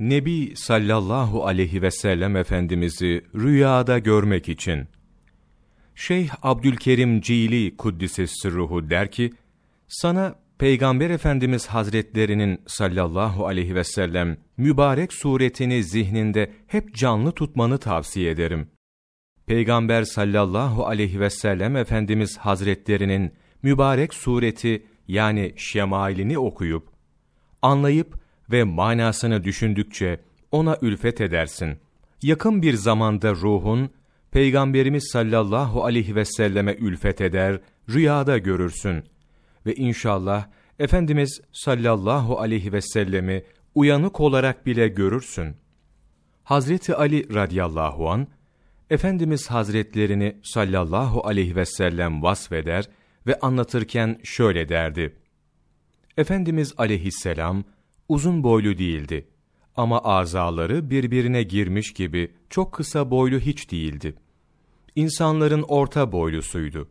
Nebi sallallahu aleyhi ve sellem Efendimiz'i rüyada görmek için. Şeyh Abdülkerim Cili Kuddise Sırruhu der ki, sana Peygamber Efendimiz Hazretlerinin sallallahu aleyhi ve sellem mübarek suretini zihninde hep canlı tutmanı tavsiye ederim. Peygamber sallallahu aleyhi ve sellem Efendimiz Hazretlerinin mübarek sureti yani şemailini okuyup, anlayıp ve manasını düşündükçe ona ülfet edersin. Yakın bir zamanda ruhun, Peygamberimiz sallallahu aleyhi ve selleme ülfet eder, rüyada görürsün. Ve inşallah Efendimiz sallallahu aleyhi ve sellemi uyanık olarak bile görürsün. Hazreti Ali radıyallahu an Efendimiz Hazretlerini sallallahu aleyhi ve sellem vasfeder ve anlatırken şöyle derdi. Efendimiz aleyhisselam uzun boylu değildi ama azaları birbirine girmiş gibi çok kısa boylu hiç değildi. İnsanların orta boylusuydu.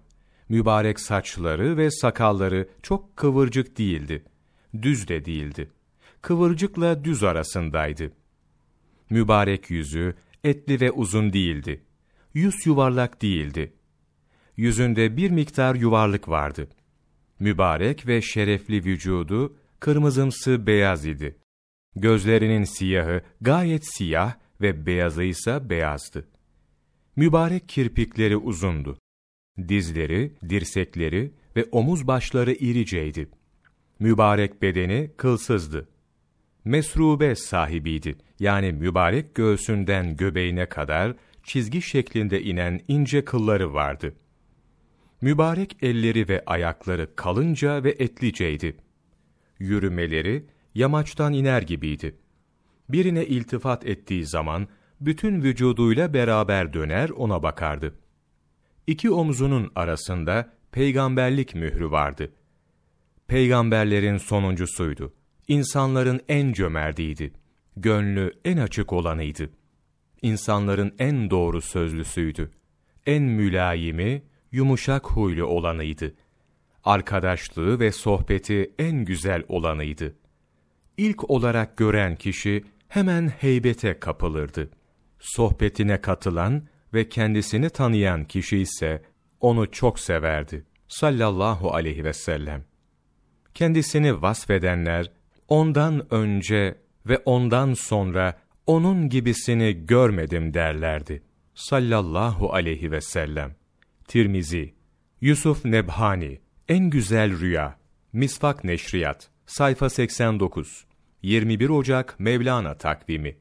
Mübarek saçları ve sakalları çok kıvırcık değildi. Düz de değildi. Kıvırcıkla düz arasındaydı. Mübarek yüzü etli ve uzun değildi. Yüz yuvarlak değildi. Yüzünde bir miktar yuvarlık vardı. Mübarek ve şerefli vücudu kırmızımsı beyaz idi. Gözlerinin siyahı gayet siyah ve beyazı ise beyazdı. Mübarek kirpikleri uzundu. Dizleri, dirsekleri ve omuz başları iriceydi. Mübarek bedeni kılsızdı. Mesrube sahibiydi. Yani mübarek göğsünden göbeğine kadar çizgi şeklinde inen ince kılları vardı. Mübarek elleri ve ayakları kalınca ve etliceydi. Yürümeleri yamaçtan iner gibiydi. Birine iltifat ettiği zaman bütün vücuduyla beraber döner ona bakardı. İki omzunun arasında peygamberlik mührü vardı. Peygamberlerin sonuncusuydu. İnsanların en cömertiydi. Gönlü en açık olanıydı. İnsanların en doğru sözlüsüydü. En mülayimi, yumuşak huylu olanıydı. Arkadaşlığı ve sohbeti en güzel olanıydı. İlk olarak gören kişi hemen heybete kapılırdı. Sohbetine katılan ve kendisini tanıyan kişi ise onu çok severdi. Sallallahu aleyhi ve sellem. Kendisini vasfedenler, ondan önce ve ondan sonra onun gibisini görmedim derlerdi. Sallallahu aleyhi ve sellem. Tirmizi, Yusuf Nebhani, En Güzel Rüya, Misvak Neşriyat, sayfa 89, 21 Ocak Mevlana takvimi.